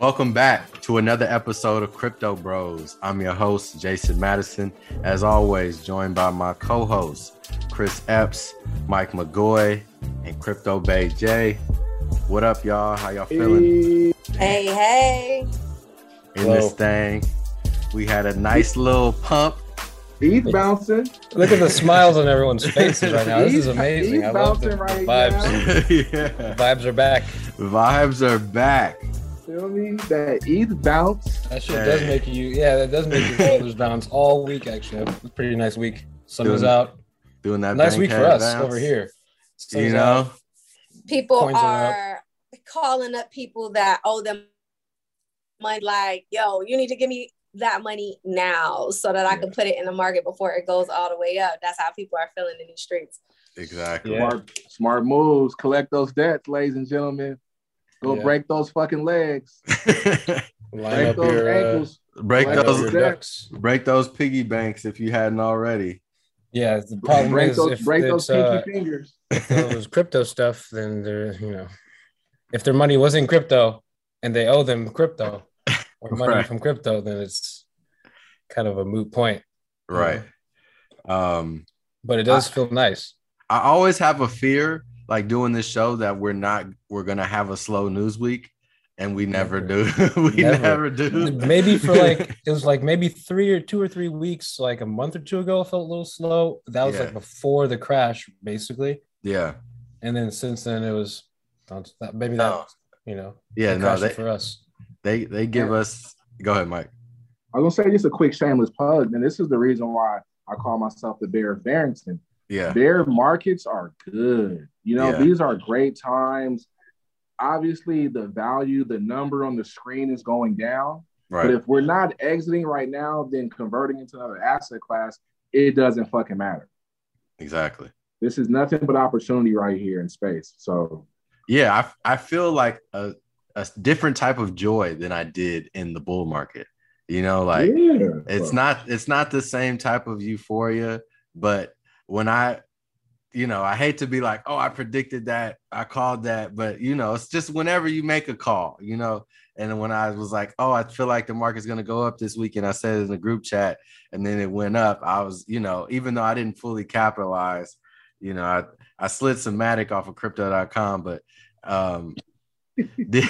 Welcome back to another episode of Crypto Bros. I'm your host, Jason Madison. As always, joined by my co hosts, Chris Epps, Mike McGoy, and Crypto Bay J. What up, y'all? How y'all feeling? Hey, hey. In this thing, we had a nice little pump. He's bouncing. Look at the smiles on everyone's faces right now. This is amazing. he's I love the, bouncing right the vibes. yeah. The vibes are back. Vibes are back. Feel me? That ETH bounce. That shit does make you, yeah, that does make your shoulders bounce all week. Actually, It a pretty nice week. Sun was out. Doing that Nice week for us bounce. over here. Sun's You out. know? People Coins are up. are calling up people that owe them money, like, yo, you need to give me that money now so that I can put it in the market before it goes all the way up. That's how people are feeling in these streets. Exactly. Yeah. Smart, smart moves. Collect those debts, ladies and gentlemen. Go Yeah. break those fucking legs. Line Break up those your, uh, ankles. break those- those ducks. break those piggy banks if you hadn't already. Yeah, the problem break is those, if break those pinky uh, fingers. if those crypto stuff, then they're, you know, if their money was in crypto and they owe them crypto or money Right. from crypto, then it's kind of a moot point. Right. Um But it does I- feel nice. I always have a fear, like doing this show, that we're not we're gonna have a slow news week, and we never, do. we Never. never, do. maybe for like it was like maybe three or two or three weeks, like a month or two ago, it felt a little slow. That was Yeah. like before the crash, basically. yeah, And then since then, it was that- maybe No. you know, yeah. No, they for us. they they give us. Go ahead, Mike. I was gonna say just a quick shameless plug, and this is the reason why I call myself the Bear of Barrington. Yeah, Bear markets are good. You know, Yeah. these are great times. Obviously, the value, the number on the screen is going down. Right. But if we're not exiting right now, then converting into another asset class, it doesn't fucking matter. Exactly. This is nothing but opportunity right here in space. So Yeah, I I feel like a a different type of joy than I did in the bull market. You know, like yeah, it's bro. not it's not the same type of euphoria but when i you know, I hate to be like, oh, I predicted that, I called that, but you know, it's just whenever you make a call, you know. And when I was like, oh, I feel like the market's gonna go up this weekend, I said it in the group chat, and then it went up. I was, you know, even though I didn't fully capitalize, you know, I I slid some Matic off of crypto.com, but um did,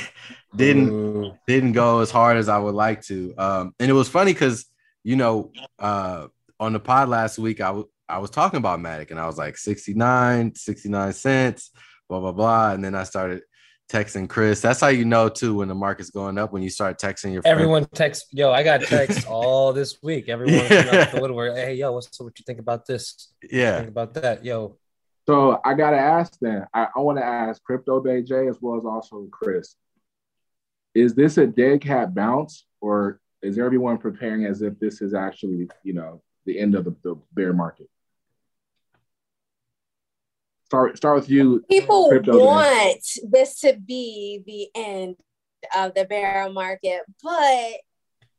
didn't didn't go as hard as I would like to. Um, and it was funny because you know, uh, on the pod last week, I, w- I was talking about Matic and I was like 69, 69 cents, blah, blah, blah. And then I started texting Chris. That's how you know too when the market's going up when you start texting your friends. Everyone text, yo, I got texts all this week. Everyone Yeah. coming out the woodwork. Hey, yo, what's what you think about this? Yeah. Think about that, yo. So I gotta ask then. I, I want to ask Crypto Bay J as well as also Chris. Is this a dead cat bounce, or is everyone preparing as if this is actually, you know, the end of the, the bear market? Start start with you. People want this to be the end of the bear market, but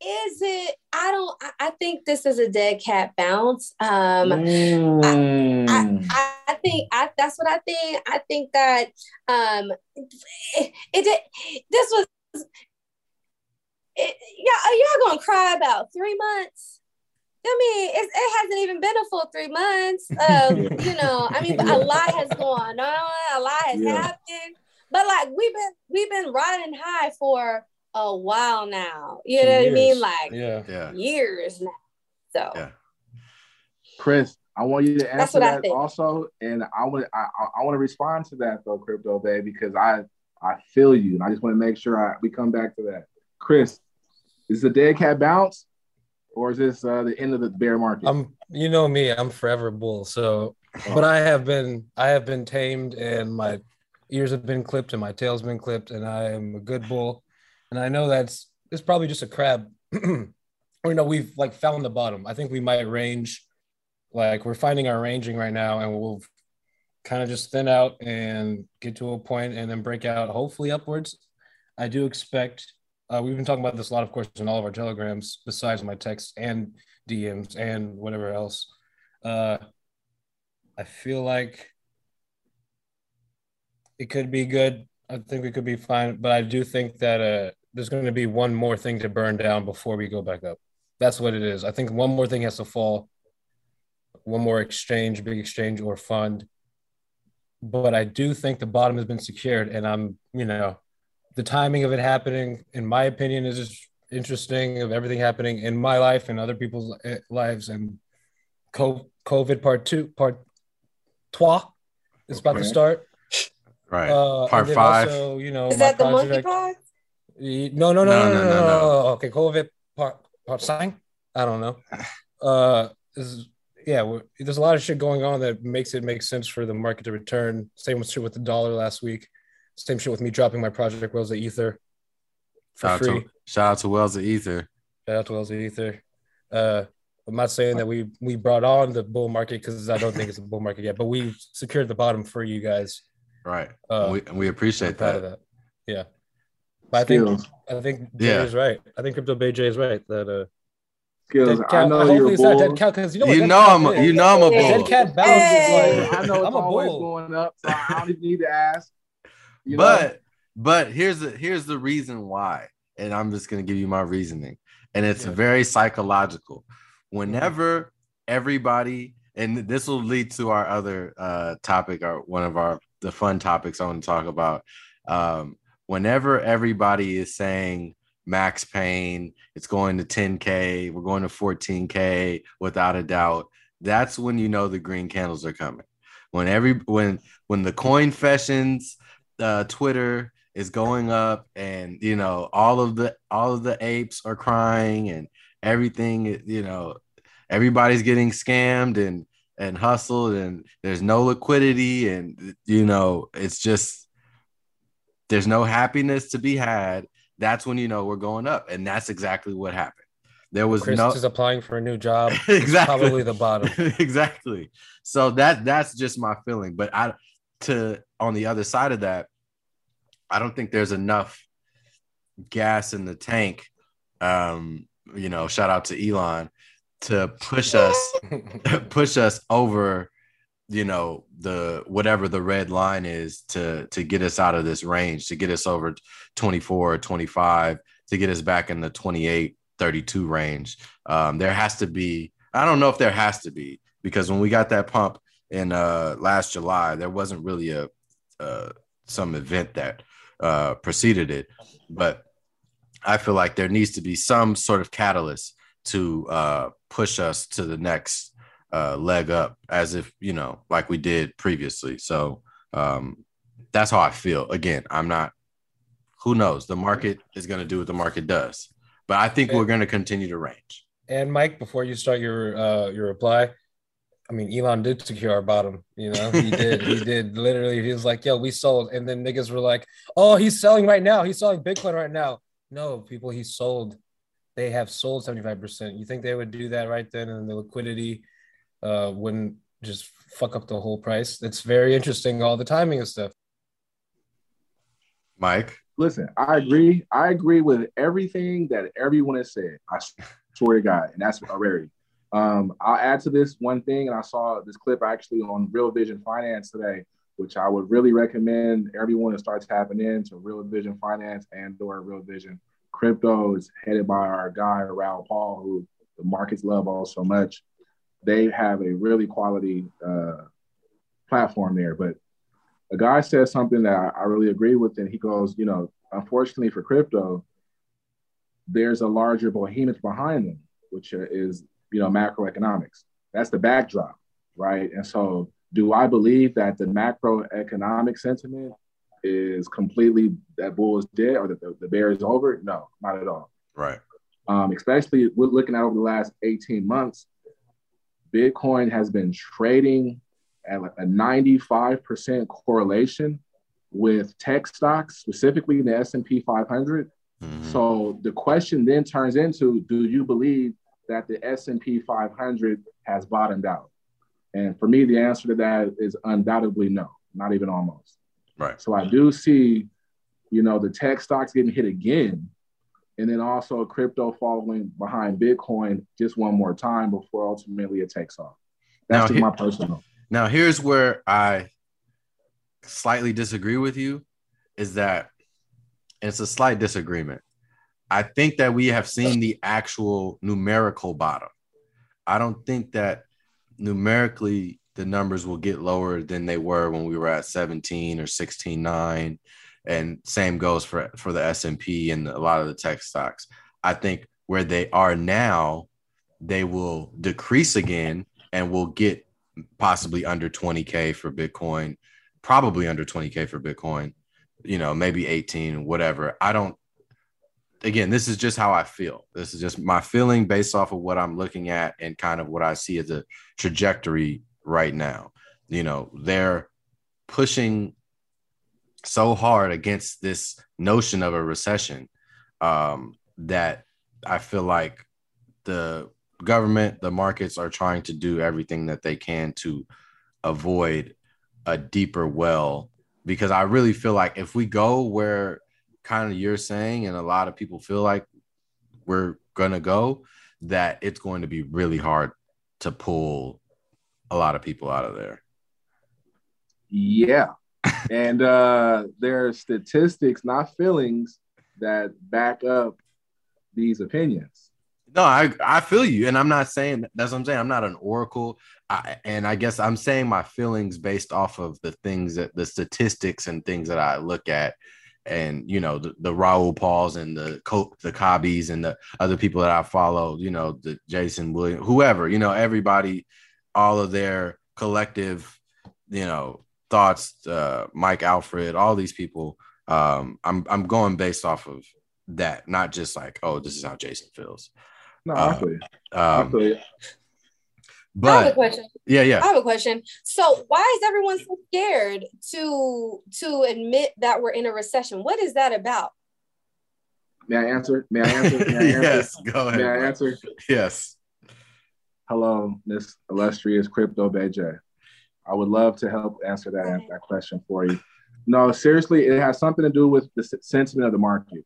is it? I don't. I, I think this is a dead cat bounce. Um, Mm. I, I think I, that's what I think. I think that um, it, it did. This was. It, y'all, y'all gonna cry about three months? I mean, it, it hasn't even been a full three months. Um, you know, I mean, a lot has gone on, a lot has Yeah. happened. But like we've been we've been riding high for a while now. You know what I mean? Like Yeah. Yeah. years now. So Yeah. Chris, I want you to answer what I that also, and I want I, I want to respond to that though, Crypto Bay, because I I feel you, and I just want to make sure I, we come back to that. Chris, is the dead cat bounce, or is this uh, the end of the bear market? I'm you know me, I'm forever bull. So but I have been I have been tamed and my ears have been clipped and my tail's been clipped and I am a good bull. And I know that's it's probably just a crab. or you know, we've like found the bottom. I think we might range like we're finding our ranging right now and we'll kind of just thin out and get to a point and then break out hopefully upwards. I do expect uh, we've been talking about this a lot, of course, in all of our telegrams, besides my texts and DMs and whatever else. Uh, I feel like it could be good. I think we could be fine, but I do think that uh, there's going to be one more thing to burn down before we go back up. That's what it is. I think one more thing has to fall, one more exchange, big exchange or fund. But I do think the bottom has been secured, and I'm, you know, the timing of it happening, in my opinion, is just interesting. Of everything happening in my life and other people's eh, lives, and co- COVID part two, part trois is about to start. Right. Uh, Part five. Also, you know, is my that the project- monkeypox? Y- No, no, no, no, no, no, no, no. Okay, COVID part part sign. I don't know. Uh, is, yeah, we're, there's a lot of shit going on that makes it make sense for the market to return. Same was true with the dollar last week. Same shit with me dropping my project Wells of Ether for Shout out, free. to, shout out to Wells of Ether. Shout out to Wells of Ether. Uh, I'm not saying that we we brought on the bull market because I don't think it's a bull market yet, but we secured the bottom for you guys. Right. Uh, we, we appreciate that. that. Yeah. But I think skills, I think Jay Yeah. is right. I think Crypto Bay Jay is right. That uh, skills. dead I know hopefully you're a bull. dead cat you know You dead know cat I'm a, is. you know I'm a Yeah. dead bull. cat bounce Hey. like I know it's I'm a always bull. going up, so I don't even need to ask. You know? but but here's the here's the reason why and i'm just going to give you my reasoning and it's Yeah. very psychological whenever everybody and this will lead to our other uh topic or one of our the fun topics i want to talk about um whenever everybody is saying max pain it's going to 10k we're going to 14k without a doubt that's when you know the green candles are coming when every when when the coin fashions uh, Twitter is going up, and you know all of the all of the apes are crying, and everything. You know, everybody's getting scammed and and hustled, and there's no liquidity, and you know it's just there's no happiness to be had. That's when you know we're going up, and that's exactly what happened. There was Chris no is applying for a new job. exactly Probably the bottom. exactly. So that that's just my feeling. But I to on the other side of that, I don't think there's enough gas in the tank. Um, you know, shout out to Elon to push us push us over you know the whatever the red line is to to get us out of this range to get us over 24 or 25 to get us back in the 28 32 range um, there has to be i don't know if there has to be because when we got that pump in uh, last july there wasn't really a uh, some event that uh, preceded it. But i feel like there needs to be some sort of catalyst to uh, push us to the next uh, leg up as if you know like we did previously. So um that's how i feel. Again i'm not who knows? The market is going to do what the market does. But i think we're going to continue to range. And mike before you start your uh your reply i mean elon did secure our bottom you know he did he did literally he was like yo we sold and then niggas were like oh he's selling right now he's selling bitcoin right now no people he sold they have sold 75% you think they would do that right then and the liquidity uh, wouldn't just fuck up the whole price. It's very interesting, all the timing and stuff. Mike? Listen, I agree. I agree with everything that everyone has said. I swear to God, and that's a rarity. Um, I'll add to this one thing, and I saw this clip actually on Real Vision Finance today, which I would really recommend everyone to start tapping into Real Vision Finance and or Real Vision Crypto is headed by our guy Raoul Pal, who the markets love all so much they have a really quality uh, platform there. But a guy says something that I really agree with, and he goes, you know, unfortunately for crypto, there's a larger behemoth behind them, which is you know macroeconomics. That's the backdrop, right? And so, do I believe that the macroeconomic sentiment is completely that bull is dead or that the, the bear is over? No, not at all. Right. Um, especially we're looking at over the last 18 months, Bitcoin has been trading at a 95% correlation with tech stocks, specifically the S&P 500. Mm-hmm. So the question then turns into, do you believe that the S&P 500 has bottomed out? And for me, the answer to that is undoubtedly no, not even almost. Right. So I do see, you know, the tech stocks getting hit again and then also crypto following behind Bitcoin just one more time before ultimately it takes off. That's now, just my personal. Now, here's where I slightly disagree with you is that it's a slight disagreement. I think that we have seen the actual numerical bottom. I don't think that numerically the numbers will get lower than they were when we were at 17 or 16 9 and same goes for for the S&P and a lot of the tech stocks. I think where they are now, they will decrease again and will get possibly under 20k for Bitcoin, probably under 20k for Bitcoin, you know, maybe 18, whatever. I don't again, this is just how I feel. This is just my feeling based off of what I'm looking at and kind of what I see as a trajectory right now. You know, they're pushing so hard against this notion of a recession um, that I feel like the government, the markets are trying to do everything that they can to avoid a deeper well. Because I really feel like if we go where kind of you're saying, and a lot of people feel like we're going to go, that it's going to be really hard to pull a lot of people out of there. Yeah, and uh, there are statistics, not feelings, that back up these opinions. No, I I feel you, and I'm not saying that's what I'm saying. I'm not an oracle, I, and I guess I'm saying my feelings based off of the things that the statistics and things that I look at, and you know the, the Raoul Pals and the the Cobies and the other people that I follow. You know the Jason Williams, whoever. You know everybody, all of their collective, you know thoughts, uh, Mike Alfred, all these people. Um, I'm I'm going based off of that, not just like, oh, this is how Jason feels. No, uh, I feel you. Um, I feel you. But I have a question. Yeah, yeah. I have a question. So why is everyone so scared to to admit that we're in a recession? What is that about? May I answer? May I answer? May I answer? yes, go ahead. May I answer? Yes. Hello, Miss illustrious crypto BJ. I would love to help answer that, that question for you. No, seriously, it has something to do with the sentiment of the market.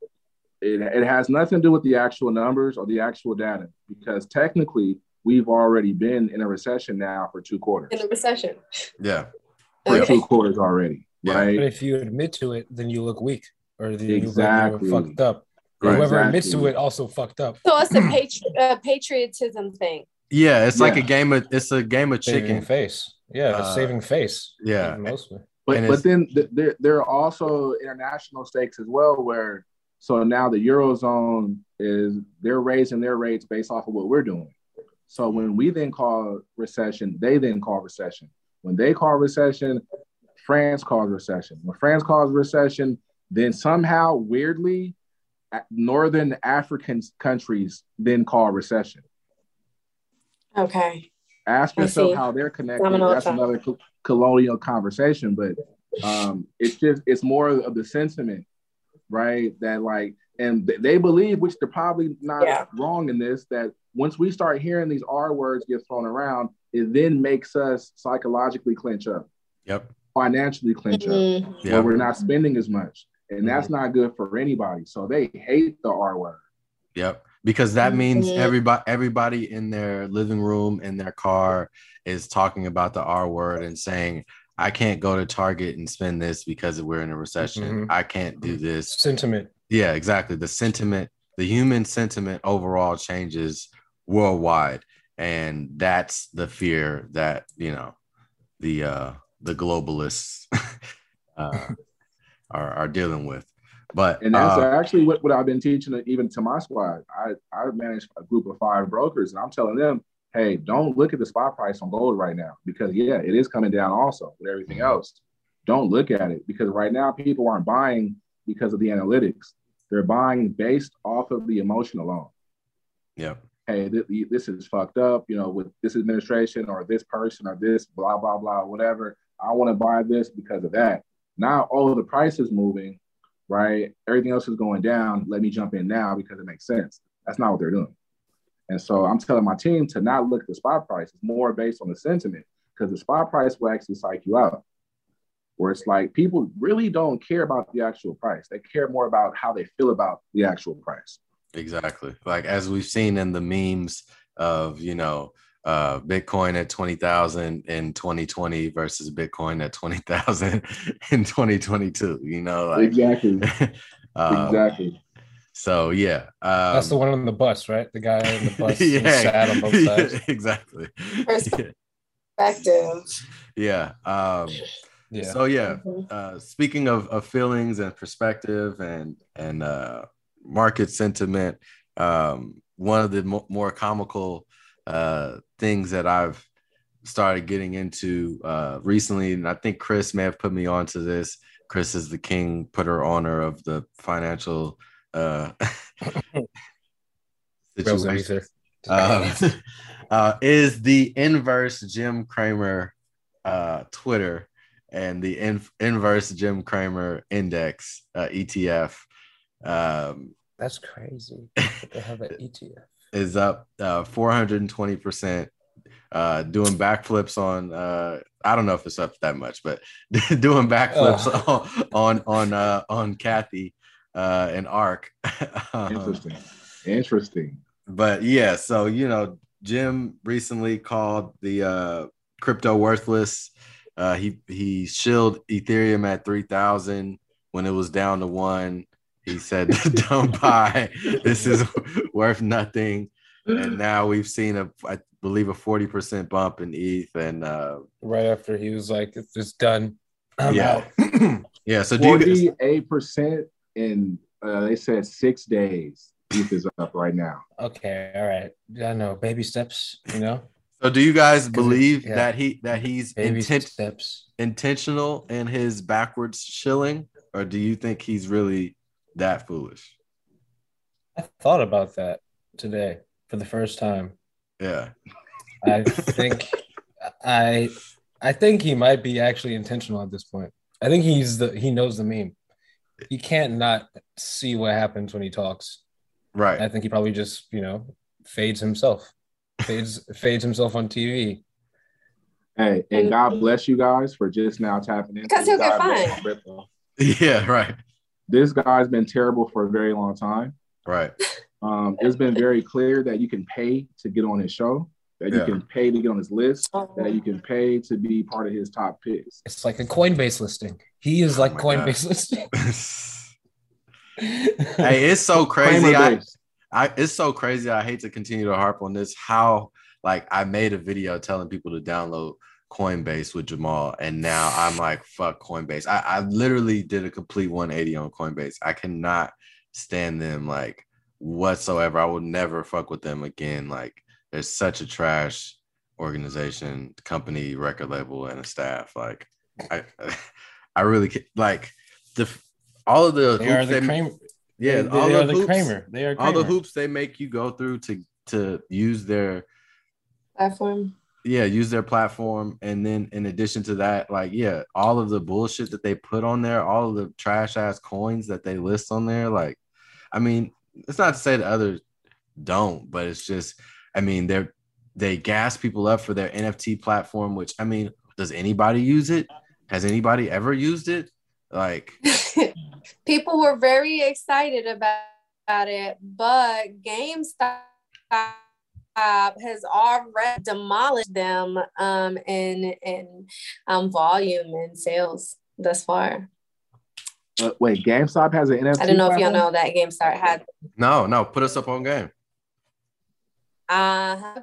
It, it has nothing to do with the actual numbers or the actual data because technically we've already been in a recession now for two quarters. In a recession. Yeah. For Okay. two quarters already, Yeah. But right? if you admit to it, then you look weak, or then Exactly. you look fucked up. Right. And whoever admits to it also fucked up. So it's a patri- uh, patriotism thing. Yeah, it's like a game of it's a game of Saving chicken. face. Yeah, Uh, saving face. yeah. mostly. But And but then th- there there are also international stakes as well, where so now the eurozone is they're raising their rates based off of what we're doing. So when we then call recession, they then call recession. When they call recession, France calls recession. When France calls recession, then somehow weirdly, northern African countries then call recession. Okay. Ask yourself how they're connected. That's another co- colonial conversation, but um, it's just it's more of the sentiment, right? That like, and th- they believe, which they're probably not Yeah. wrong in this, that once we start hearing these R words get thrown around, it then makes us psychologically clench up, Yep. financially clench up, Mhm. Yeah. where we're not spending as much, and that's not good for anybody. So they hate the R word. Yep. Because that means Mhm. everybody everybody in their living room, in their car is talking about the R word and saying, I can't go to Target and spend this because we're in a recession. Mhm. I can't do this. Sentiment. Yeah, exactly. The sentiment, the human sentiment overall changes worldwide. And that's the fear that, you know, the uh the globalists uh, are, are dealing with. But And that's uh, actually what, what I've been teaching even to my squad. I, I manage a group of five brokers, and I'm telling them, hey, don't look at the spot price on gold right now because, yeah, it is coming down also with everything else. Don't look at it because right now people aren't buying because of the analytics. They're buying based off of the emotion alone. Yep. Hey, th- this is fucked up, you know, with this administration or this person or this blah, blah, blah, whatever. I want to buy this because of that. Now, oh, the price is moving right? Everything else is going down. Let me jump in now because it makes sense. That's not what they're doing. And so I'm telling my team to not look at the spot price. It's more based on the sentiment because the spot price will actually psych you out. Where it's like people really don't care about the actual price. They care more about how they feel about the actual price. Exactly. Like as we've seen in the memes of, you know, uh, Bitcoin at 20,000 in 2020 versus Bitcoin at 20,000 in 2022, you know, like, exactly. um, exactly. So yeah. Um, That's the one on the bus, right? The guy on the bus yeah, sad on both sides. yeah, exactly. Perspective. Perspective. yeah. Um, Yeah. So yeah, Mhm. uh, speaking of, of feelings and perspective and and uh, market sentiment, um, one of the mo- more comical uh, things that I've started getting into uh, recently, and I think Chris may have put me onto this. Chris is the king, putter honor of the financial uh, situation. Um, uh, is the inverse Jim Cramer uh, Twitter and the in- inverse Jim Cramer Index uh, ETF um, That's crazy. They have an ETF? is up uh, 420%, uh, doing backflips on, uh, I don't know if it's up that much, but doing backflips on on on, uh, on Cathie uh, and Ark. Um, Interesting. Interesting. but yeah, so you know, Jim recently called the uh, crypto worthless. Uh, he he shilled Ethereum at three thousand when it was down to one. He said, "Don't buy. This is worth nothing." And now we've seen a, I believe, a forty percent bump in ETH. And uh, Right after he was like, "It's it's done." I'm yeah, out. yeah. So do you guys, Forty-eight percent in uh, they said six days. ETH is up right now. Okay, all right. I know baby steps. You know, so do you guys 'Cause it- believe yeah. that he that he's baby steps. intentional in his backwards shilling, or do you think he's really that foolish? I thought about that today for the first time. Yeah. I think I I think he might be actually intentional at this point. I think he's the he knows the meme. He can't not see what happens when he talks. Right. I think he probably just, you know, fades himself. Fades fades himself on TV. Hey, and God bless you guys for just now tapping in. Because he'll get God fined. Yeah. Right. This guy's been terrible for a very long time. Right. Um, it's been very clear that you can pay to get on his show. that you can pay to get on his list, Oh. that you can pay to be part of his top picks. It's like a Coinbase listing. He is Oh like my Coinbase listing. hey, it's so crazy. I. I it's so crazy. I hate to continue to harp on this. How like I made a video telling people to download Coinbase with Jamal, and now I'm like, fuck Coinbase. I, I literally did a complete 180 on Coinbase. I cannot stand them like whatsoever. I will never fuck with them again. Like they're such a trash organization, company, record label, and a staff. Like I I really ca- like the all of the they are the they- Cramer. yeah, they, all they the, are the Cramer. They are all the hoops they make you go through to to use their platform. Yeah use their platform. And then in addition to that like yeah all of the bullshit that they put on there all of the trash ass coins that they list on there like i mean it's not to say the others don't but it's just i mean they're they gas people up for their nft platform which i mean does anybody use it? Has anybody ever used it? Like People were very excited about, it, but GameStop has already demolished them um, in in um, volume and sales thus far. Uh, wait, GameStop has an NFT. I don't know if y'all know that GameStop had no no put us up on game Uh-huh.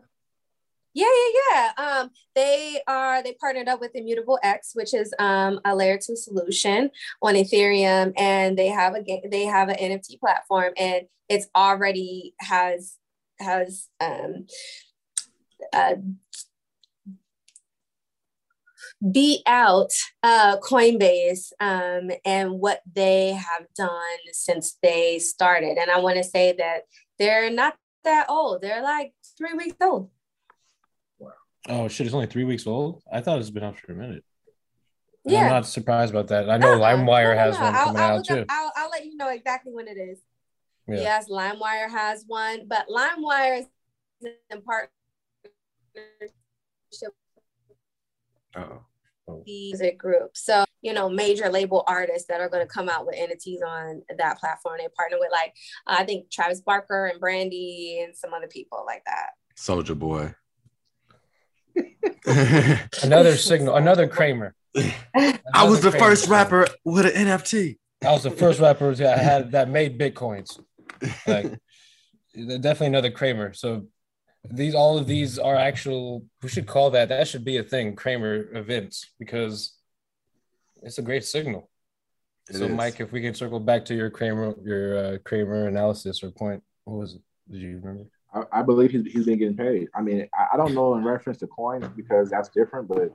Yeah, yeah, yeah. Um, they are they partnered up with Immutable X, which is um a layer two solution on Ethereum, and they have a ga- they have an NFT platform, and it's already has has um uh, beat out uh, Coinbase um, and what they have done since they started. And I want to say that they're not that old. They're like three weeks old. Oh shit! It's only three weeks old. I thought it's been out for a minute. Yeah. I'm not surprised about that. I know Uh-uh. LimeWire No, no, has no. one I'll, I'll out too. up- I'll, I'll let you know exactly when it is. Yeah. Yes, LimeWire has one, but LimeWire is in partnership oh with the music group. So, you know, major label artists that are going to come out with NFTs on that platform. They partner with like, uh, I think Travis Barker and Brandy and some other people like that. Soulja Boy Another signal. Another Cramer. I was the Another first rapper with an NFT. I was the first rapper that had that made bitcoins. Like definitely another Cramer. So these all of these are actual. We should call that. That should be a thing. Cramer events because it's a great signal. It so is. Mike, if we can circle back to your Cramer, your uh, Cramer analysis or point, what was it? Did you remember? I, I believe he's, he's been getting paid. I mean, I, I don't know in reference to coins because that's different, but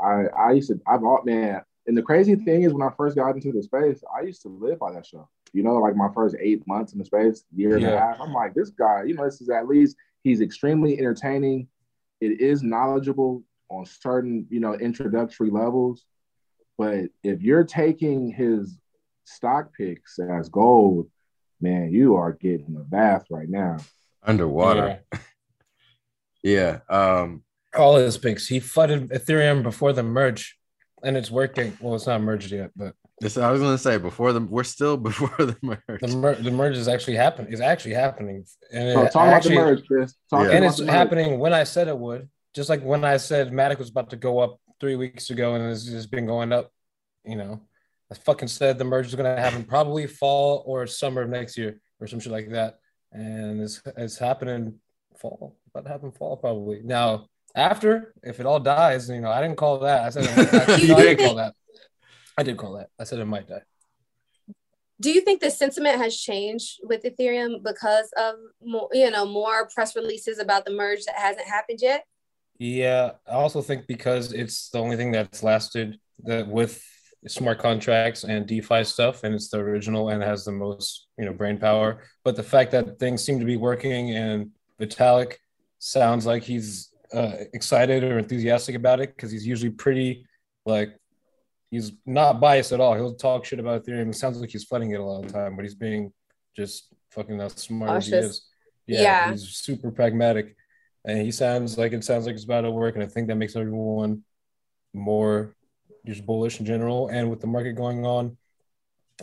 I I used to I've all man. And the crazy thing is when I first got into the space, I used to live by that show. You know, like my first eight months in the space, year and a Yeah. half. I'm like, this guy, you know, this is at least he's extremely entertaining. It is knowledgeable on certain, you know, introductory levels. But if you're taking his stock picks as gold, man, you are getting a bath right now. Underwater. Yeah. Um, all his picks. He flooded Ethereum before the merge, and it's working. Well, it's not merged yet, but this I was gonna say before the we're still before the merge. the mer- the merge is actually happening. Is actually happening, and So it talk actually, about the merge, Chris. Talk Yeah. and it's the merge. happening when I said it would. Just like when I said Matic was about to go up three weeks ago, and it's just been going up. You know, I fucking said the merge is going to happen probably fall or summer of next year or some shit like that, and it's it's happening fall. About to happen fall probably. Now after, if it all dies, you know, I didn't call that. I said it might, actually, no, I didn't call that. I did call that. I said it might die. Do you think the sentiment has changed with Ethereum because of more, you know, more press releases about the merge that hasn't happened yet? Yeah, I also think because it's the only thing that's lasted that with smart contracts and DeFi stuff, and it's the original and has the most you know brain power. But the fact that things seem to be working and Vitalik sounds like he's uh, excited or enthusiastic about it because he's usually pretty like he's not biased at all. He'll talk shit about Ethereum. It sounds like he's flooding it a lot of the time, but he's being just fucking as smart as he is. Yeah, Yeah. he's super pragmatic and he sounds like it sounds like it's about to work and i think that makes everyone more just bullish in general and with the market going on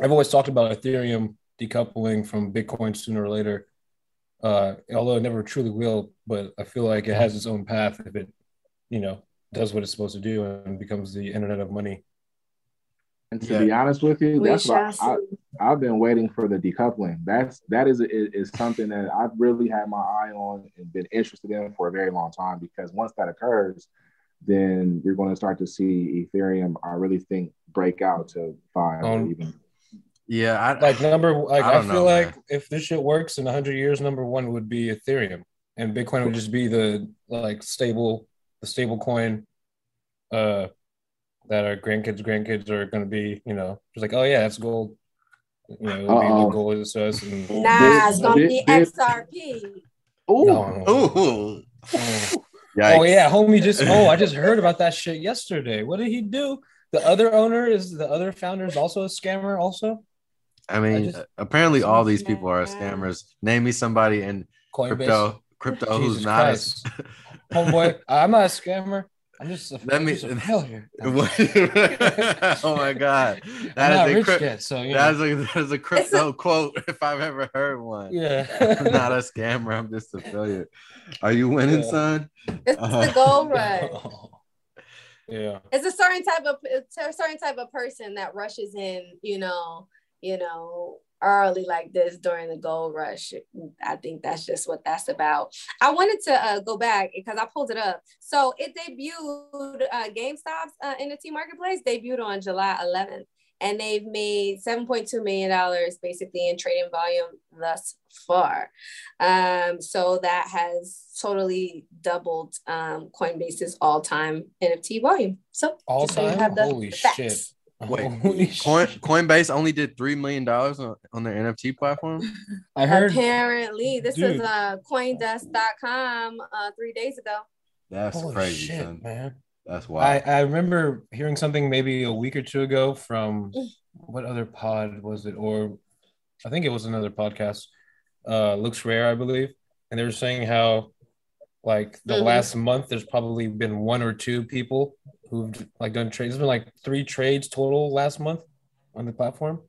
i've always talked about ethereum decoupling from bitcoin sooner or later Uh, although it never truly will, but I feel like it has its own path if it, you know, does what it's supposed to do and becomes the internet of money. And to Yeah. be honest with you, We that's shall what I, I've been waiting for the decoupling. That's that is, is is something that I've really had my eye on and been interested in for a very long time. Because once that occurs, then you're going to start to see Ethereum. I really think break out to five or Um, even. Yeah, I Like number, like I I, feel know, like man. if this shit works in hundred years, number one would be Ethereum, and Bitcoin would just be the like stable, the stable coin, uh, that our grandkids, grandkids are going to be, you know, just like, oh yeah, that's gold. You know, it'll Uh-oh. the gold is to us. And, Nah, it's gonna be XRP. Ooh, No. Ooh. Oh. Oh yeah, homie just oh, I just heard about that shit yesterday. What did he do? The other owner is the other founder is also a scammer also? I mean, I just- apparently all these people are scammers. Name me somebody in Coinbase. crypto, crypto Jesus who's not. A, Christ. Homeboy, I'm not a scammer. I'm just a, Let I'm me- just a failure. oh my god, I'm that not a rich cryp- yet, so you that know. is a that is a crypto quote if I've ever heard one. yeah. I'm not a scammer. I'm just a failure. Are you winning, Yeah. son? It's Uh-huh. the gold rush. yeah. It's a certain type of it's a certain type of person that rushes in, you know, you know, early like this during the gold rush. I think that's just what that's about. I wanted to uh, go back because I pulled it up. So it debuted uh, GameStop's uh, NFT marketplace debuted on July 11th, and they've made 7.2 million dollars basically in trading volume thus far. Um, so that has totally doubled um, Coinbase's all-time NFT volume. So All just so you time? Holy shit. Wait, Coin. Coinbase only did three million dollars on, on their NFT platform. I heard Apparently, this Dude. is uh, CoinDesk.com uh, three days ago. That's Holy crazy, shit, son. man. That's I, wild. I remember hearing something maybe a week or two ago from what other pod was it? Or I think it was another podcast. Uh looks rare, I believe. And they were saying how like the Mhm. last month there's probably been one or two people who've like done trades. There's been like three trades total last month on the platform.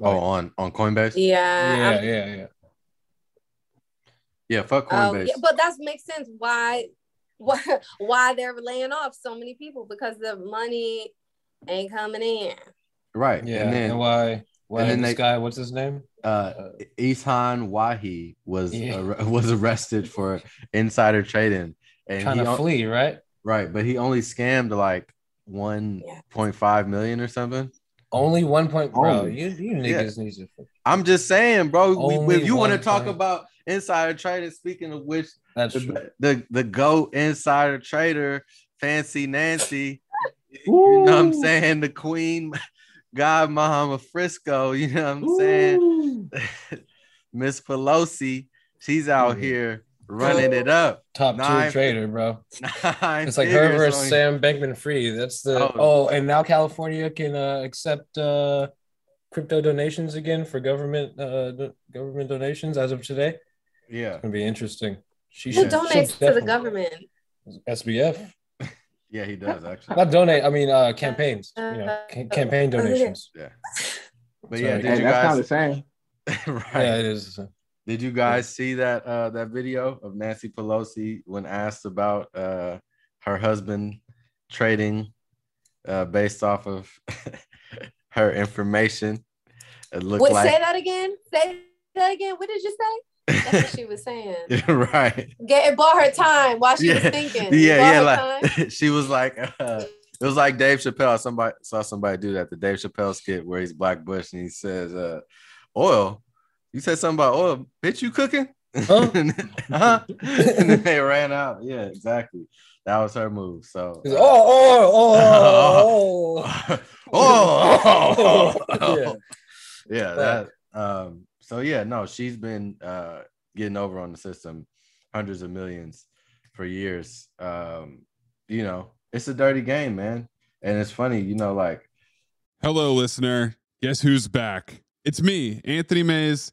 oh, on on Coinbase. Yeah. yeah, I'm- yeah, yeah. Yeah, fuck Oh, Coinbase. yeah, but that makes sense. Why, why, why they're laying off so many people because the money ain't coming in. right. Yeah. And And, why why and then this they- guy, what's his name? uh Ishan Wahi was Yeah. ar- was arrested for insider trading. And Trying he to flee, right? Right, but he only scammed like 1.5 million or something. Only one point, bro. Only. You you niggas need to. I'm just saying, bro. We, if you want to talk point. about insider trading, speaking of which, That's true. the, the the go insider trader, Fancy Nancy, you know what I'm saying? The Queen, God Mama Frisco, you know what I'm saying? Miss Pelosi, she's out Mhm. here running it up. Top Nine- tier trader, bro. Nine It's like her versus on- Sam Bankman-Fried. That's the Oh. oh. and now California can uh, accept uh, crypto donations again for government uh, do- government donations as of today. Yeah, It's gonna be interesting. She Who should she'll donates to the government? SBF. yeah, he does actually. Not donate. I mean, uh, campaigns. You know, ca- campaign donations. Yeah, but Sorry. yeah, Hey, did Hey, you that's kind of the same. right. Yeah, it is. Did you guys see that uh that video of Nancy Pelosi when asked about uh her husband trading uh based off of her information? It looked Wait, like say that again. Say that again. What did you say? That's what she was saying. right. Get it bought her time while she was thinking. Yeah, yeah. Like she was like, uh, it was like Dave Chappelle. Somebody saw somebody do that. The Dave Chappelle skit where he's Black Bush and he says, uh, "Oil." You said something about oh, bitch. You cooking? Huh? and, then, huh? and then they ran out. Yeah, exactly. That was her move. So, He's uh, like, oh, oh, oh, oh, oh, Yeah. yeah, that. Um, so yeah, no, she's been uh getting over on the system, hundreds of millions for years. Um, you know, it's a dirty game, man, and it's funny, you know, like Hello, listener. Guess who's back? It's me, Anthony Mays,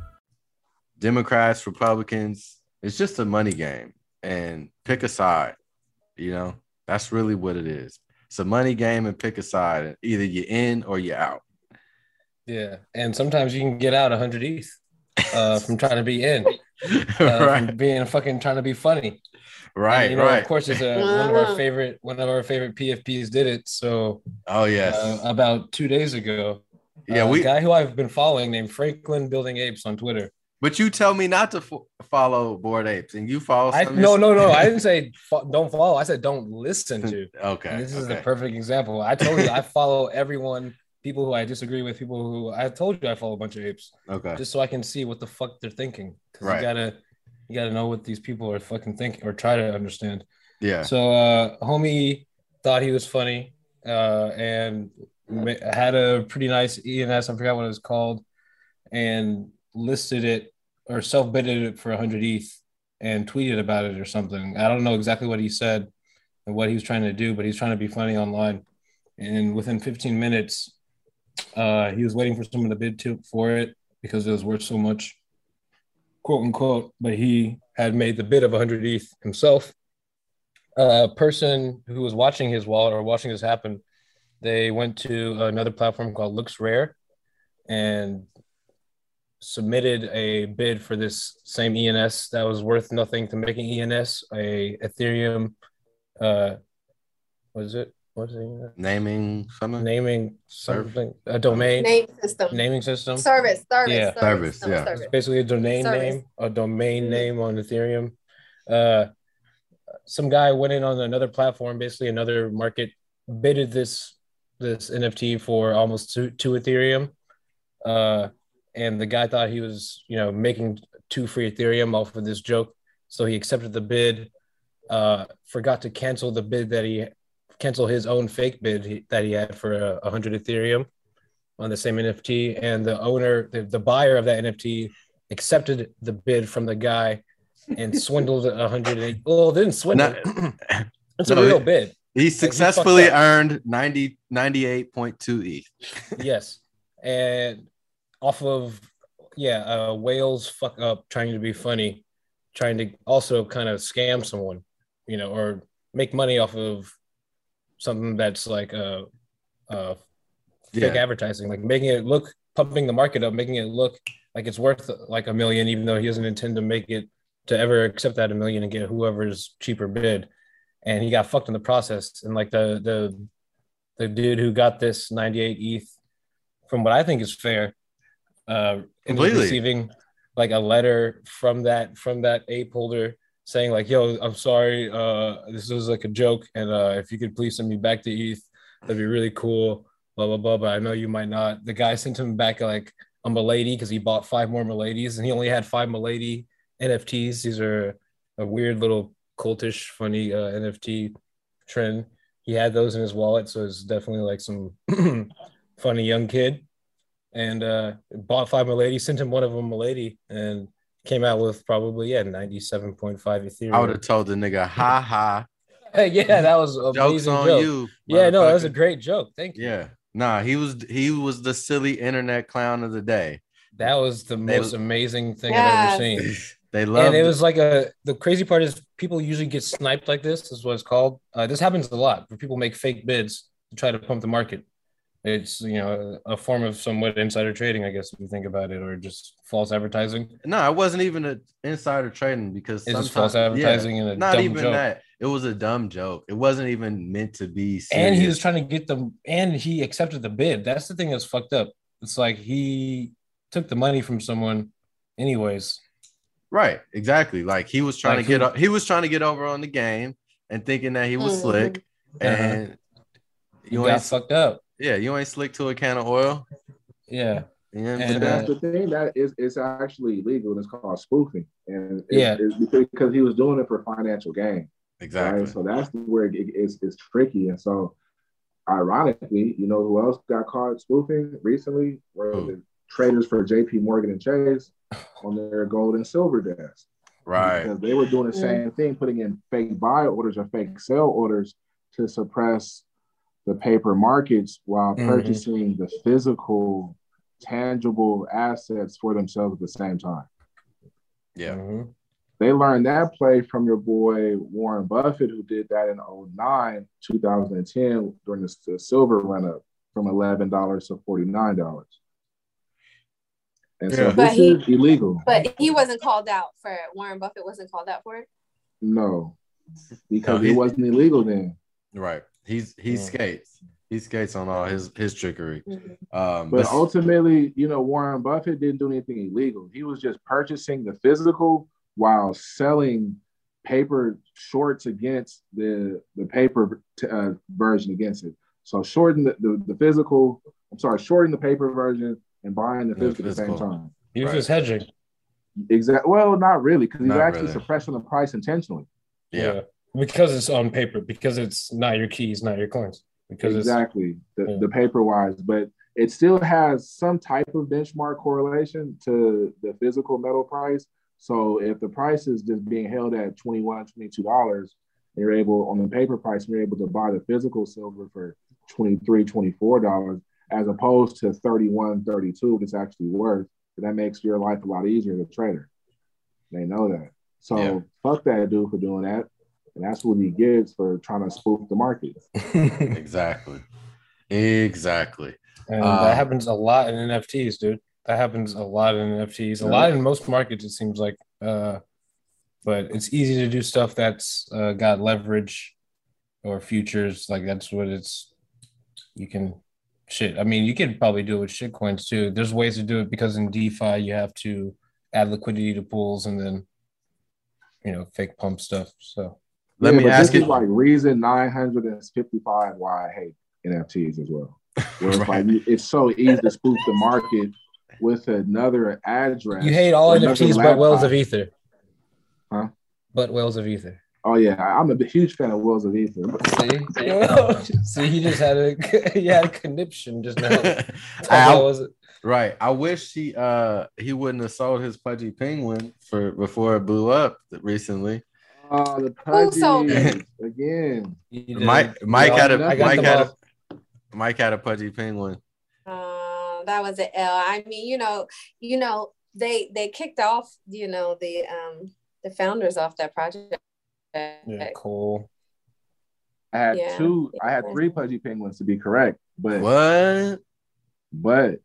Democrats, Republicans, it's just a money game and pick a side. You know, that's really what it is. It's a money game and pick a side. Either you're in or you're out. Yeah, and sometimes you can get out 100 ETH uh, from trying to be in, uh, right. from being fucking trying to be funny. Right, And, you know, right. Of course, it's a, one of our favorite one of our favorite PFPs did it. So Oh yes. uh, about two days ago, yeah, uh, we a guy who I've been following named Franklin Building Apes on Twitter. But you tell me not to fo- follow Bored Apes and you follow I no no no. I didn't say fo- don't follow. I said don't listen to. Okay. And this is okay. the perfect example. I told you I follow everyone, people who I disagree with, people who I told you I follow a bunch of apes Okay. just so I can see what the fuck they're thinking. Right. You gotta you gotta know what these people are fucking thinking or try to understand. Yeah. So uh homie thought he was funny uh and had a pretty nice ENS, I forgot what it was called, and listed it or self-bidded it for 100 ETH and tweeted about it or something. I don't know exactly what he said and what he was trying to do, but he's trying to be funny online. And within 15 minutes, uh, he was waiting for someone to bid to, for it because it was worth so much, quote unquote. But he had made the bid of 100 ETH himself. A person who was watching his wallet or watching this happen, they went to another platform called LooksRare and submitted a bid for this same ENS that was worth nothing to making ENS a Ethereum. Uh, what is it? What is it? Naming something. Naming something a domain Name system. naming system. Service, service, Yeah. Service, service, yeah. service. It's basically a domain Service. name, a domain Mhm. name on Ethereum. Uh, some guy went in on another platform, basically another market, bidded this this NFT for almost two, two Ethereum. Uh, and the guy thought he was, you know, making two free Ethereum off of this joke, so he accepted the bid. Uh, forgot to cancel the bid that he cancel his own fake bid he, that he had for a, a hundred Ethereum on the same NFT, and the owner, the, the buyer of that NFT, accepted the bid from the guy and swindled a hundred. Well, didn't swindle. No- it. It's no, a real bid. He successfully up. earned 90, 98.2 ETH. yes, and off of yeah, uh, whales fuck up trying to be funny, trying to also kind of scam someone, you know, or make money off of something that's like uh, uh, fake Yeah. advertising, like making it look, pumping the market up, making it look like it's worth like a million, even though he doesn't intend to make it to ever accept that a million and get whoever's cheaper bid. And he got fucked in the process. And like the the the dude who got this 98 ETH, from what I think is fair, uh, Completely. receiving like a letter from that from that ape holder saying like, "Yo, I'm sorry, uh, this was like a joke, and uh, if you could please send me back to ETH, that'd be really cool." Blah blah blah. But I know you might not. The guy sent him back like a Milady because he bought five more Miladies, and he only had five Milady NFTs. These are a weird little cultish, funny uh, NFT trend. He had those in his wallet, so it's definitely like some funny young kid. And uh, bought five Milady, sent him one of them Milady, and came out with probably yeah ninety seven point five Ethereum. I would have told the nigga, ha ha. Hey, yeah, that was an Jokes amazing on joke. you. Yeah, no, that was a great joke. Thank you. Yeah. Nah, he was he was the silly internet clown of the day. That was the They- most amazing thing Yes. I've ever seen. they loved and it was like a the crazy part is people usually get sniped like this is what it's called uh, this happens a lot where people make fake bids to try to pump the market it's you know a form of somewhat insider trading i guess if you think about it or just false advertising No, it wasn't even an insider trading because it's just false advertising and a not dumb even joke. that. It was a dumb joke. It wasn't even meant to be. Serious. and he was trying to get them and he accepted the bid that's the thing that's fucked up it's like he took the money from someone anyways right, exactly. Like he was trying Like to get who- o- he was trying to get over on the game and thinking that he was Mhm. slick. And he you got ain't fucked up yeah, you ain't slick to a can of oil. yeah You know And, that's uh, the thing that is it's actually illegal and it's called spoofing. And it's, Yeah. it's because he was doing it for financial gain. exactly. Right? So that's where it, it's, it's tricky. And so, ironically, you know who else got caught spoofing recently? Were Who? the traders for JP Morgan and Chase on their gold and silver desk. right. Because they were doing the same thing, putting in fake buy orders or fake sell orders to suppress the paper markets while Mhm. purchasing the physical, tangible assets for themselves at the same time. Yeah. Mhm. They learned that play from your boy Warren Buffett, who did that in 09, 2010 during the, the silver run up from $11 to $49. And so Yeah. this But he- is illegal. But he wasn't called out for it. Warren Buffett wasn't called out for it. No, because No, he- it wasn't illegal then. Right. He's he Yeah. skates. He skates on all his his trickery. Mhm. Um, But but ultimately, you know, Warren Buffett didn't do anything illegal. He was just purchasing the physical while selling paper shorts against the the paper uh, version against it. So shorting the, the, the physical, I'm sorry, shorting the paper version and buying the The physical at the same time. he was Right. just hedging Exactly. Well, not really, because he's Not actually really. suppressing the price intentionally. yeah. Because it's on paper because it's not your keys not your coins because exactly. The, yeah. the paper wise but it still has some type of benchmark correlation to the physical metal price. So if the price is just being held at 21 22 dollars you're able on the paper price you're able to buy the physical silver for 23 24 dollars as opposed to 31 32 it's actually worth that makes your life a lot easier as a trader. They know that. So Yeah. fuck that dude for doing that and that's what he gets for trying to spoof the market. Exactly. Exactly. and Um, that happens a lot in nfts dude. That happens a lot in nfts a lot in most markets it seems like uh but it's easy to do stuff that's uh, got leverage or futures. Like that's what it's you can shit. I mean you could probably do it with shit coins too. There's ways to do it because in defi you have to add liquidity to pools and then you know fake pump stuff. So Let Yeah, me but ask this you. is like reason 955 why I hate NFTs as well. Where it's like you- it's so easy to spoof the market with another address. You hate all NFTs but Whales of. Ether. Huh? But Whales of Ether. Oh yeah, I- I'm a huge fan of Whales of Ether. See? See, he just had a he had a conniption just now. I- was it? right. I wish he uh he wouldn't have sold his pudgy penguin for before it blew up recently. Oh, the Who sold pudgy again. Mike Mike had all- a I got Mike had a Mike had a pudgy penguin. Uh, that was an L. I mean, you know, you know, they they kicked off, you know, the um the founders off that project. Yeah, cool. I had Yeah. two. I had three pudgy penguins to be correct, but What? But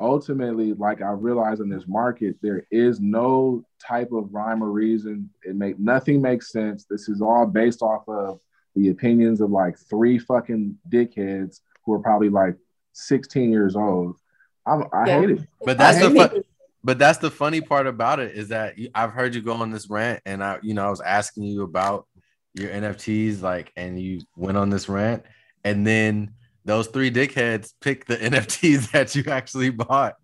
ultimately, like I realize in this market, there is no type of rhyme or reason. It make nothing makes sense. This is all based off of the opinions of like three fucking dickheads who are probably like 16 years old. I'm, I Yeah. hate it. But that's the hate fu- but that's the funny part about it is that I've heard you go on this rant, and I, you know, I was asking you about your NFTs, like, and you went on this rant, and then those three dickheads pick the NFTs that you actually bought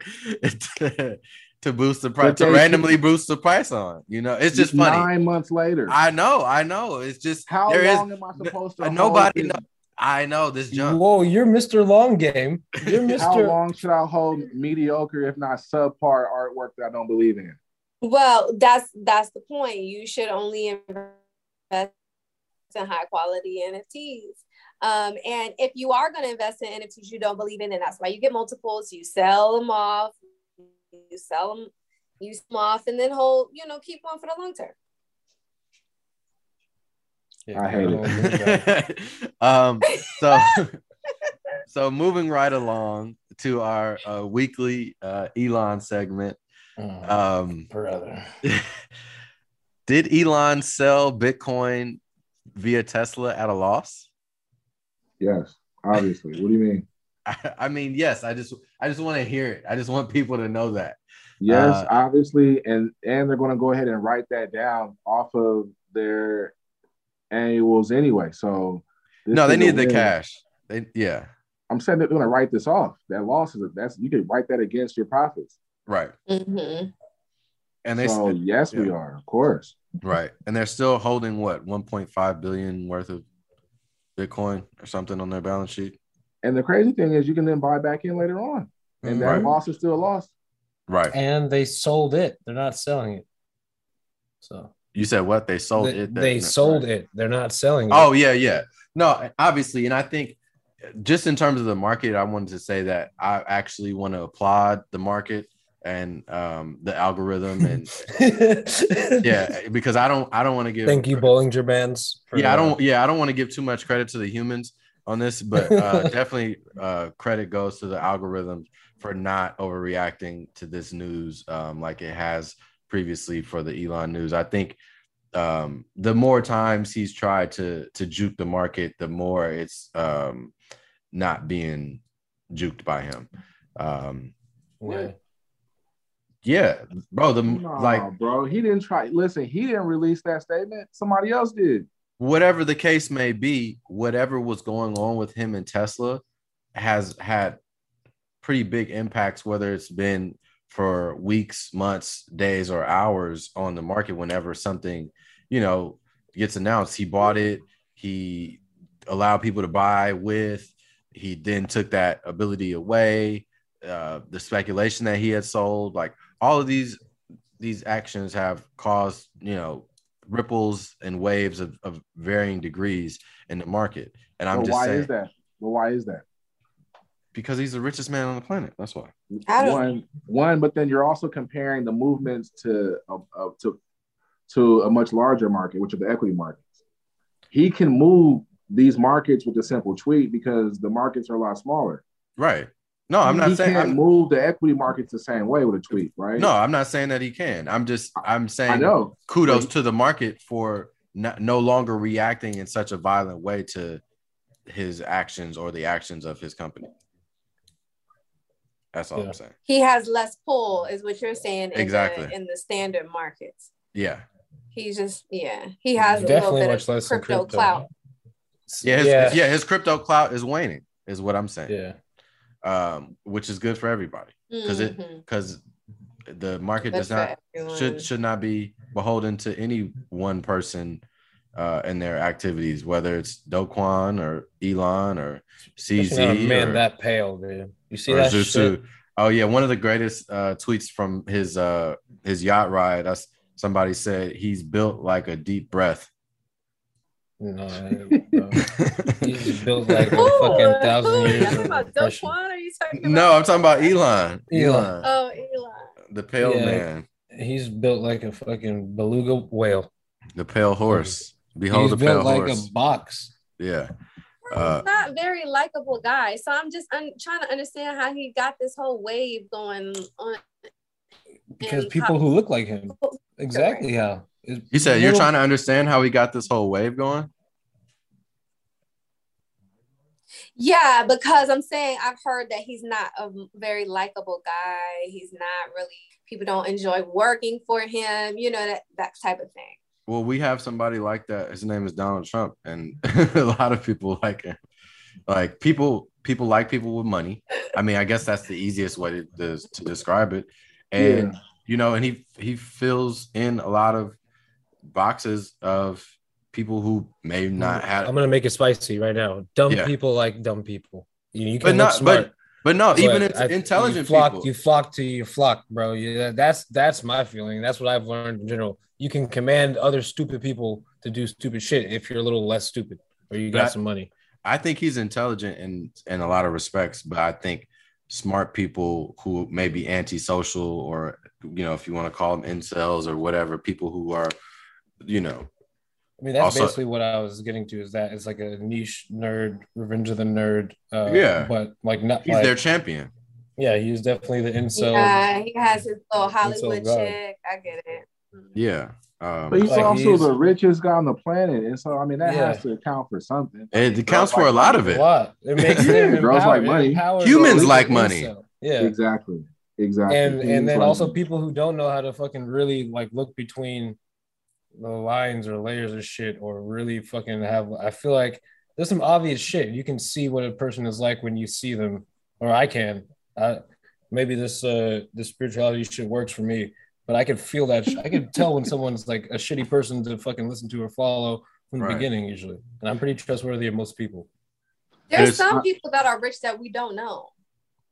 to, to boost the price, to they- randomly boost the price on. You know, it's just funny. Nine months later. I know, I know. It's just How there is- long am I supposed to? hold nobody this- know. I know this jump. Whoa, you're Mr. Long Game. You're How Mr. long should I hold mediocre, if not subpar, artwork that I don't believe in? Well, that's that's the point. You should only invest in high quality NFTs. Um, and if you are going to invest in NFTs you don't believe in, and that's why you get multiples. You sell them off, you sell them, you sell them off, and then hold, you know, keep on for the long term. Yeah, I hate it. um, so so moving right along to our uh, weekly uh, Elon segment. Oh, Um, brother. did Elon sell Bitcoin via Tesla at a loss? Yes, obviously. what do you mean? I, I mean, yes. I just I just want to hear it. I just want people to know that. Yes, Uh, obviously, and and they're going to go ahead and write that down off of their annuals anyway. So no, they is a need the win. cash. They yeah, I'm saying they're going to write this off. That loss is that's you could write that against your profits. right. Mm-hmm. And they so yes, we are, of course. right, and they're still holding what 1.5 billion worth of Bitcoin or something on their balance sheet. And the crazy thing is, you can then buy back in later on, and that Right. loss is still a loss. Right. And they sold it. They're not selling it. So You said what? They sold they, it. they That- sold it. They're not selling it. Oh yeah, yeah. No, obviously, and I think just in terms of the market, I wanted to say that I actually want to applaud the market and um, the algorithm and yeah, because I don't I don't want to give Thank you, Bollinger Bands. for, yeah I uh, don't yeah I don't want to give too much credit to the humans on this, but uh, definitely uh, credit goes to the algorithm for not overreacting to this news um, like it has previously for the Elon news. I think um, the more times he's tried to to juke the market, the more it's um, not being juked by him. Um, Yeah. Yeah, bro. The No, like bro, he didn't try. Listen, he didn't release that statement. Somebody else did. whatever the case may be, whatever was going on with him and Tesla has had pretty big impacts, whether it's been for weeks, months, days, or hours on the market whenever something, you know, gets announced. He bought it, he allowed people to buy with, he then took that ability away, uh, the speculation that he had sold, like all of these these actions have caused, you know, ripples and waves of, of varying degrees in the market. And I'm Well, just why saying is that? Well, why is that? because he's the richest man on the planet. That's why. One, one, but then you're also comparing the movements to uh, uh, to to a much larger market, which are the equity markets. He can move these markets with a simple tweet because the markets are a lot smaller. Right. No, I'm not he saying can't I'm, move the equity markets the same way with a tweet, right? no, I'm not saying that he can. I'm just I'm saying I know. kudos But- to the market for not, no longer reacting in such a violent way to his actions or the actions of his company. That's all Yeah. I'm saying. He has less pull, is what you're saying. In Exactly. The, in the standard markets, Yeah. he's just yeah. He has a Definitely little bit much of less crypto, crypto. clout. Yeah, his, yeah. yeah, his crypto clout is waning, is what I'm saying. Yeah. Um, which is good for everybody. because it Mhm. because the market Good does not should should not be beholden to any one person uh in their activities whether it's Do Kwon or Elon or CZ Especially man or, that pale, dude. You see that Zhu Su. shit? oh yeah one of the greatest uh tweets from his uh his yacht ride that's somebody said he's built like a deep breath No, I- no. he's built like a Who? fucking thousand Who? years You talking of about depression. Do Kwon? Are you talking about? no i'm talking about Elon Elon. Oh, Elon. the pale Yeah. man He's built like a fucking beluga whale. the pale horse behold he's the pale horse. He's built like a box. yeah uh not very likable guy. So I'm just un- trying to understand how he got this whole wave going on. Because people how- who look like him. Exactly how. It's You said you're trying to understand how he got this whole wave going. Yeah, because I'm saying I've heard that he's not a very likable guy. He's not really people don't enjoy working for him, you know, that that type of thing. Well, we have somebody like that. His name is Donald Trump, and a lot of people like him. Like people, people like people with money. I mean, I guess that's the easiest way to, to, to describe it. And Yeah. you know, and he he fills in a lot of boxes of people who may not have, I'm gonna make it spicy right now. Dumb Yeah. people like dumb people. You, you but can look not, smart. but but no, even but it's I- intelligent you flock, people. You flock to your flock, bro. Yeah, that's that's my feeling. That's what I've learned in general. You can command other stupid people to do stupid shit if you're a little less stupid or you got That- some money. I think he's intelligent in in a lot of respects, but I think smart people who may be antisocial or you know, if you want to call them incels or whatever, people who are, you know, I mean, that's Also- basically what I was getting to. Is that it's like a niche nerd, Revenge of the Nerd. Uh, Yeah. but like not he's like, their champion. Yeah, he's definitely the incel. yeah, he has his little Hollywood God. chick. I get it. Yeah. Um, But he's Like, also he's- the richest guy on the planet, and so I mean that Yeah. has to account for something. it accounts for a lot of A it. lot. It makes Yeah, him girls like money. It Humans the like incel. money. Yeah. Exactly. Exactly. and He's and then like- also people who don't know how to fucking really like look between the lines or layers of shit or really fucking have i feel like there's some obvious shit you can see what a person is like when you see them or i can I, maybe this uh this spirituality shit works for me but i can feel that sh- i can tell when someone's like a shitty person to fucking listen to or follow from the Right. beginning usually and i'm pretty trustworthy of most people There's It's- some people that are rich that we don't know.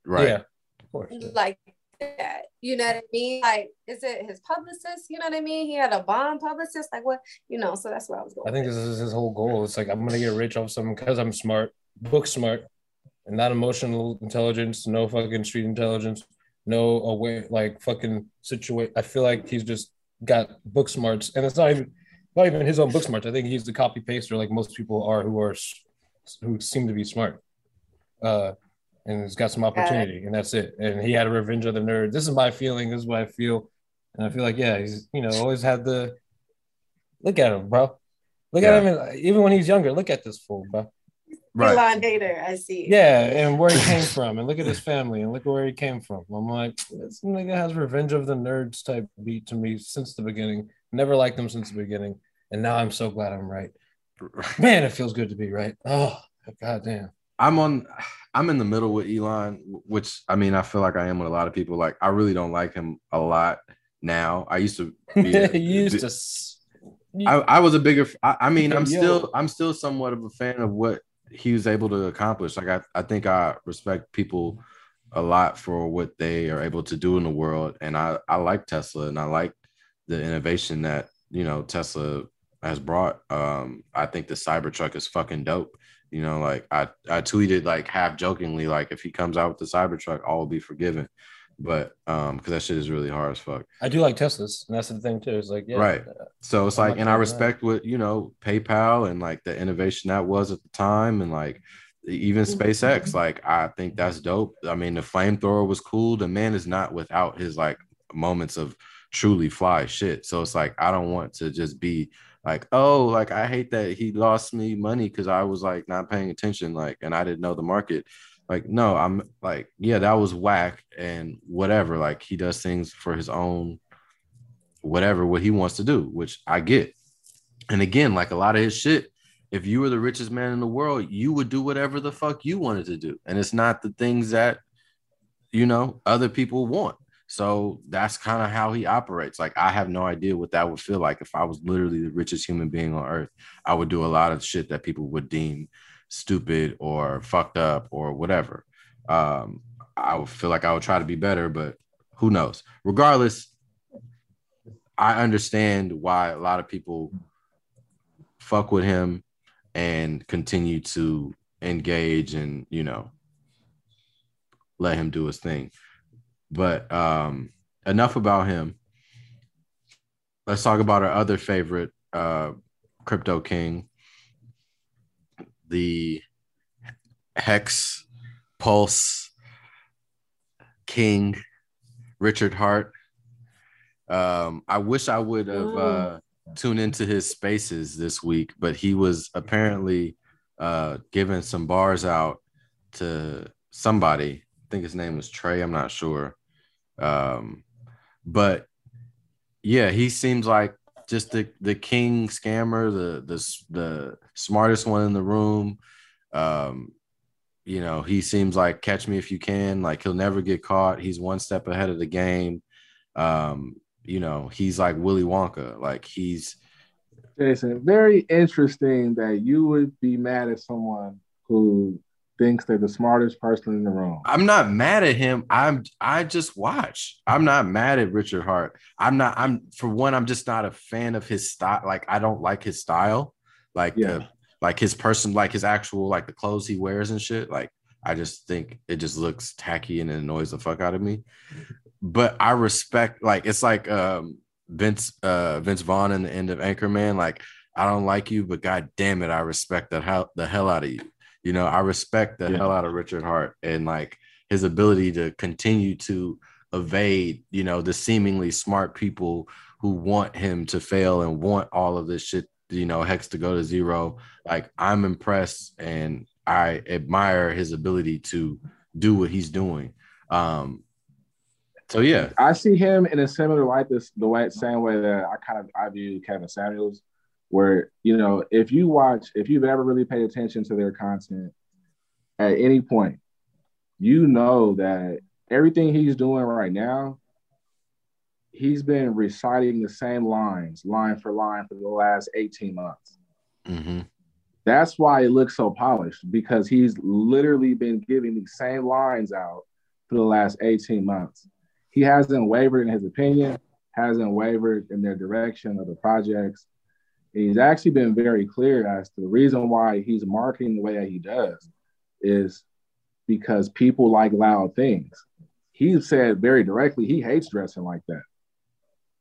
Right. yeah of course Like that. You know what I mean? Like, is it his publicist? You know what I mean? He had a bomb publicist. Like what? You know, so that's where I was going. I think this is his whole goal. It's like I'm gonna get rich off something because I'm smart, book smart, and not emotional intelligence, no fucking street intelligence, no aware like fucking situation. I feel like he's just got book smarts, and it's not even not even his own book smarts. I think he's the copy paster like most people are who are who seem to be smart. Uh, and he's got some opportunity, and that's it. And he had a revenge of the nerd. This is my feeling. This is what I feel, and I feel like yeah, he's you know always had the look at him, bro. Look Yeah. at him, and even when he's younger. Look at this fool, bro. Right. Elon Hater, I see. Yeah, and where he came from, and look at his family, and look where he came from. I'm like, this nigga has revenge of the nerds type beat to me since the beginning. Never liked him since the beginning, and now I'm so glad I'm right. Man, it feels good to be right. Oh, goddamn. I'm on I'm in the middle with Elon, which I mean I feel like I am with a lot of people. Like I really don't like him a lot now. I used to be a- used to. I, I was a bigger I, I mean I'm Yo. still I'm still somewhat of a fan of what he was able to accomplish. Like I, I think I respect people a lot for what they are able to do in the world. And I, I like Tesla and I like the innovation that you know Tesla has brought. Um, I think the Cybertruck is fucking dope. You know, like I, I tweeted like half jokingly, like if he comes out with the Cybertruck, all will be forgiven. But um, because that shit is really hard as fuck. I do like Teslas, and that's the thing too. It's like, yeah, Right. So it's I'm like, and I doing that. respect what you know, PayPal and like the innovation that was at the time, and like even Mm-hmm. SpaceX. Like I think that's dope. I mean, the flamethrower was cool. The man is not without his like moments of truly fly shit. So it's like I don't want to just be like, oh, like I hate that he lost me money because I was like not paying attention, like, and I didn't know the market. Like, no, I'm like, yeah, that was whack and whatever. Like he does things for his own whatever what he wants to do, which I get. And again, like a lot of his shit, if you were the richest man in the world, you would do whatever the fuck you wanted to do. And it's not the things that you know other people want. So that's kind of how he operates. Like I have no idea what that would feel like if I was literally the richest human being on earth. I would do a lot of shit that people would deem stupid or fucked up or whatever. Um, I would feel like I would try to be better, but who knows? Regardless, I understand why a lot of people fuck with him and continue to engage and you know let him do his thing. But um enough about him. Let's talk about our other favorite uh crypto king, the Hex Pulse King Richard Heart. Um, I wish I would have uh, tuned into his spaces this week, but he was apparently uh, giving some bars out to somebody. I think his name was Trey. I'm not sure. Um, but yeah, he seems like just the the king scammer, the the the smartest one in the room. Um, you know, he seems like catch me if you can. Like he'll never get caught. He's one step ahead of the game. Um, you know, he's like Willy Wonka. Like he's Jason, very interesting that you would be mad at someone who thinks they're the smartest person in the room. I'm not mad at him. I'm I just watch. I'm not mad at Richard Heart. I'm not I'm for one, I'm just not a fan of his style. Like I don't like his style. Like Yeah. the like his person, like his actual like the clothes he wears and shit. Like I just think it just looks tacky and it annoys the fuck out of me. But I respect like it's like um Vince uh Vince Vaughn in the end of Anchorman. Like I don't like you, but god damn it, I respect the hell the hell out of you. You know, I respect the Yeah. hell out of Richard Heart and like his ability to continue to evade, you know, the seemingly smart people who want him to fail and want all of this shit, you know, hex to go to zero. Like I'm impressed and I admire his ability to do what he's doing. Um so yeah, I see him in a similar light, this the way same way that I kind of I view Kevin Samuels, where you know if you watch, if you've ever really paid attention to their content at any point, you know that everything he's doing right now, he's been reciting the same lines, line for line, for the last 18 months. hmm That's why it looks so polished because he's literally been giving these same lines out for the last 18 months. He hasn't wavered in his opinion, hasn't wavered in their direction of the projects. He's actually been very clear as to the reason why he's marketing the way that he does is because people like loud things. He said very directly he hates dressing like that.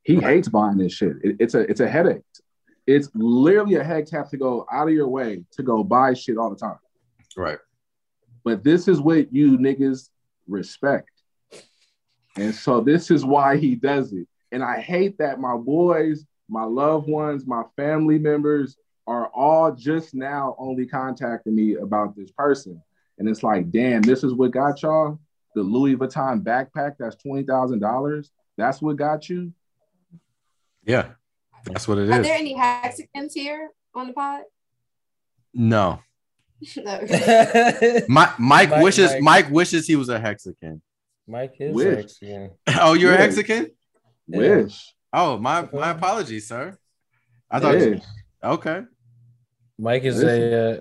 He hates buying this shit. It- it's a it's a headache. It's literally a headache to have to go out of your way to go buy shit all the time. Right. But this is what you niggas respect. And so this is why he does it. And I hate that my boys, my loved ones, my family members are all just now only contacting me about this person. And it's like, damn, this is what got y'all the Louis Vuitton backpack that's $20,000. That's what got you. Yeah. That's what it Are is. there any Mexicans here on the pod? No. no. Mike, Mike Mike- wishes Mike. Mike wishes he was a Mexican. Mike is Wish. Mexican. Oh, you're a Yeah. Mexican? Wish. Oh, my my apologies, sir. I thought Wish. okay. Mike is a uh,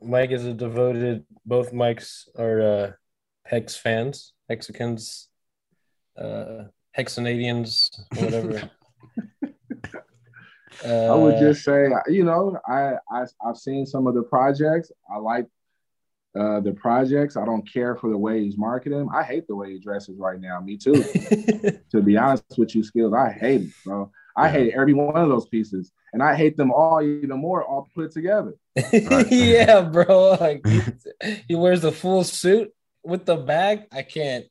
Mike is a devoted. Both Mikes are uh, Hex fans, Hexicans, uh, Hexanadians, whatever. uh, I would just say, you know, I, I I've seen some of the projects. I like uh, the projects. I don't care for the way he's marketing them. I hate the way he dresses right now. Me too. to be honest with you, skills, I hate it, bro. I Yeah. hate every one of those pieces, and I hate them all even more, all put together. yeah, bro. Like he, wears the full suit with the bag. I can't.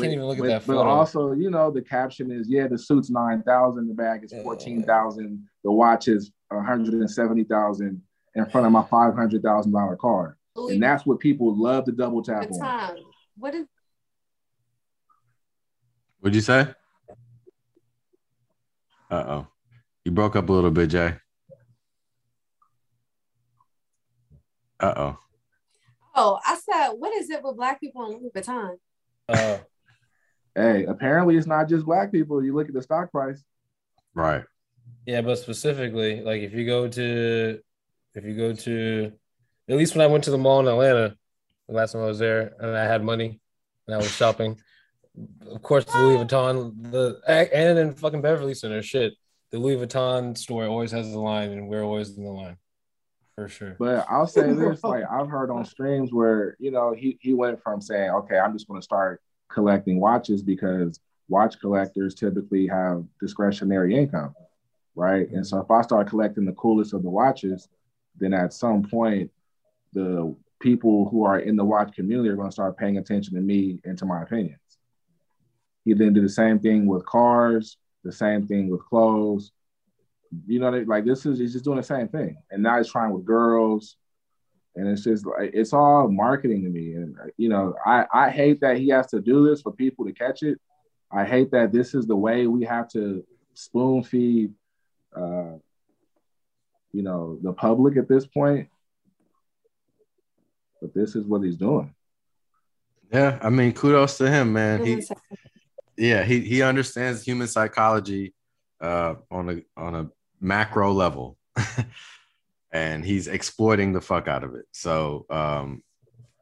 Can't even look at but, that but also, you know, the caption is, yeah, the suit's nine thousand, the bag is fourteen thousand, the watch is one hundred and seventy thousand in front of my five hundred thousand dollar car, Louis and that's what people love to double tap on. Vuitton. What is What'd you say? Uh oh. You broke up a little bit, Jay. Uh oh. oh I said what is it with black people in Louis Vuitton? Uh, Hey, apparently it's not just black people. You look at the stock price. Right. yeah, but specifically, like if you go to, if you go to, at least when I went to the mall in Atlanta, the last time I was there, and I had money, and I was shopping. Of course, the Louis Vuitton, the and in fucking Beverly Center, shit, the Louis Vuitton store always has the line, and we're always in the line, for sure. But I'll say this: like I've heard on streams where you know he he went from saying, "Okay, I'm just going to start collecting watches because watch collectors typically have discretionary income, right?" And so if I start collecting the coolest of the watches, then at some point, the people who are in the watch community are going to start paying attention to me and to my opinions. He then did the same thing with cars, the same thing with clothes. You know, like this is he's just doing the same thing, and now he's trying with girls. and it's just like it's all marketing to me. And you know, I I hate that he has to do this for people to catch it. I hate that this is the way we have to spoon feed, uh, you know, the public at this point. But this is what he's doing. Yeah, I mean, kudos to him, man. He, yeah, he he understands human psychology uh, on a on a macro level, and he's exploiting the fuck out of it. So um,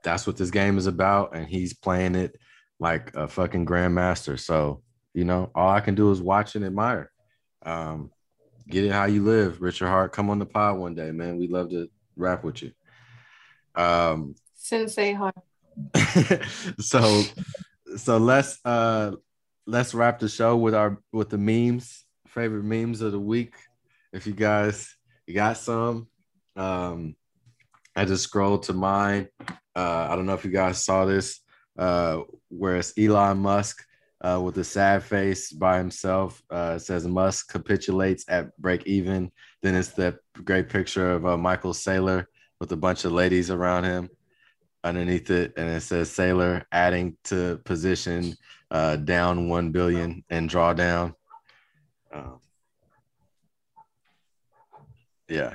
that's what this game is about, and he's playing it like a fucking grandmaster. So you know, all I can do is watch and admire. Um, get it how you live, Richard Heart. Come on the pod one day, man. We'd love to rap with you. Um, Sensei Heart. so so let's uh let's wrap the show with our with the memes favorite memes of the week. If you guys you got some um i just scrolled to mine. Uh i don't know if you guys saw this uh where it's elon musk uh with a sad face by himself. Uh it says musk capitulates at break even. Then it's the great picture of uh, michael saylor with a bunch of ladies around him underneath it and it says saylor adding to position uh, down 1 billion and drawdown um, yeah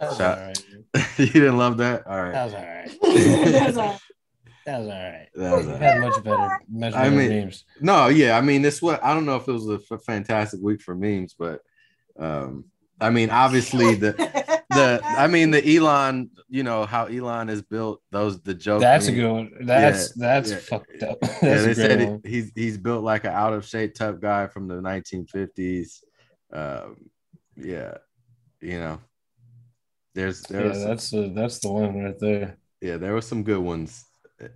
That was Shout- all right. you didn't love that all right That was all right. That's all. That was all right. That was We all had much better, much I mean- memes. no yeah i mean this what i don't know if it was a f- fantastic week for memes but um i mean obviously the the i mean the elon you know how elon is built those the joke That's a good one. That's Yeah, that's yeah. fucked up. yeah, That's they said one. he's he's built like an out of shape tough guy from the 1950s. Um, yeah, you know, there's there Yeah, some, that's the that's the one right there. yeah there were some good ones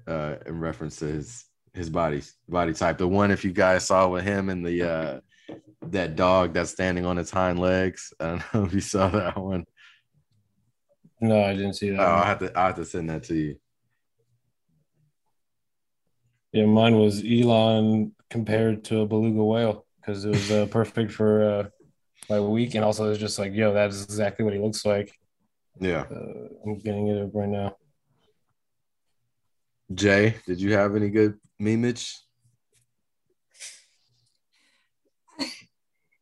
uh, in reference to his his body body type. The one if you guys saw with him and the uh, that dog that's standing on its hind legs. I don't know if you saw that one. No, I didn't see that. Oh, I have to I have to send that to you. Yeah, mine was Elon compared to a beluga whale because it was uh, perfect for uh, my week, and also it's just like, yo, that's exactly what he looks like. Yeah, Uh, I'm getting it up right now. Jay, did you have any good memeage?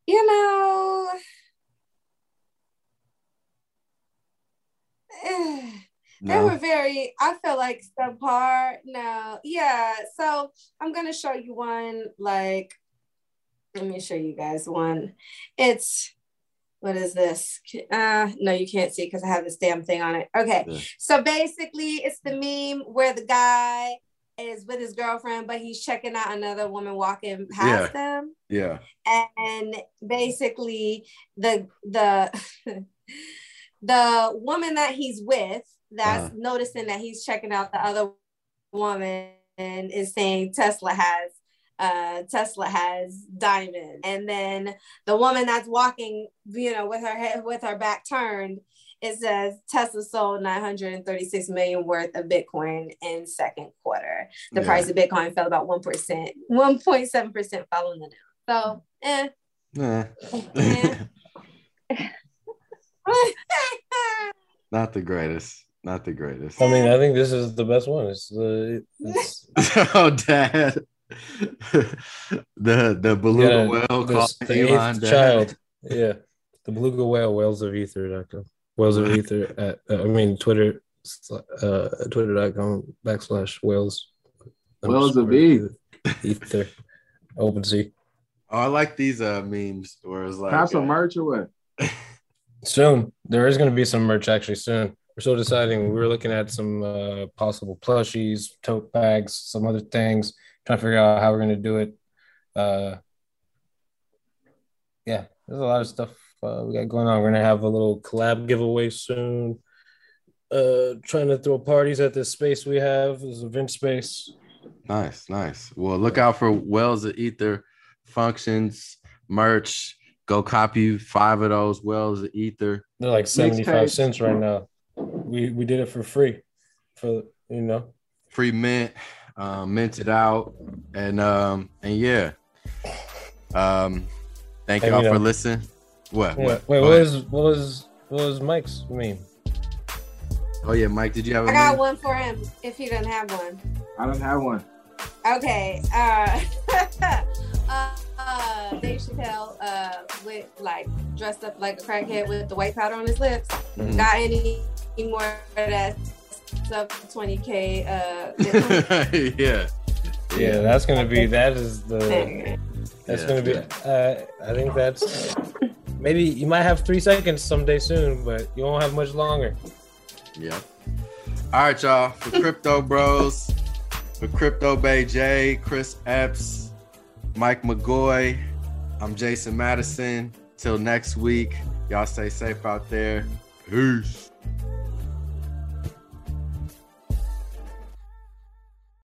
You know, they No. were very, I feel like subpar. No, yeah. So I'm going to show you one. Like, let me show you guys one. It's, what is this? Uh, no, you can't see because I have this damn thing on it. Okay. Yeah. So basically, it's the meme where the guy is with his girlfriend, but he's checking out another woman walking past them Yeah, and basically the the the woman that he's with that's Uh-huh. noticing that he's checking out the other woman is saying Tesla has uh Tesla has diamonds, and then the woman that's walking you know with her head with her back turned it says Tesla sold 936 million worth of Bitcoin in second quarter. The Yeah. price of Bitcoin fell about 1%, 1.7% following the news. So, eh. Yeah. not the greatest. Not the greatest. I mean, I think this is the best one. It's the it's, oh, Dad. the the beluga yeah, whale this- called the Elon eighth Dad. child. Yeah, the beluga whale whales of ether.com. Whales of ether at uh, I mean Twitter uh twitter.com backslash whales Whales of underscore ether open sea Oh, I like these uh memes where it's like Have some uh, merch or what? Soon. There is going to be some merch actually soon. We're still deciding. We were looking at some uh possible plushies tote bags some other things trying to figure out how we're going to do it. Uh yeah there's a lot of stuff uh, we got going on. We're going to have a little collab giveaway soon. Uh trying to throw parties at this space we have this event space. Nice, nice. Well, look out for Whales of Ether functions, merch. Go copy five of those Whales of Ether. they're like 75 cents right now we we did it for free for you know Free mint, um, minted out, and um, and yeah. Um, thank y'all for listening. What? Yeah. What? Wait, Go what ahead. was what was what was Mike's meme? Oh yeah, Mike, did you have a I got meme? one for him if he doesn't have one. I don't have one. Okay. Uh, uh, Dave Chappelle uh, with like dressed up like a crackhead with the white powder on his lips. Mhm. Got any more of that sub 20k? Uh, yeah. Yeah, that's gonna be that is the that's Yeah. gonna be. Uh, I think that's maybe you might have three seconds someday soon, but you won't have much longer. Yeah. All right, y'all. For Crypto Bros, for Crypto Bay J, Chris Epps, Mike McGoy, I'm Jason Madison. Till next week, y'all stay safe out there. Peace.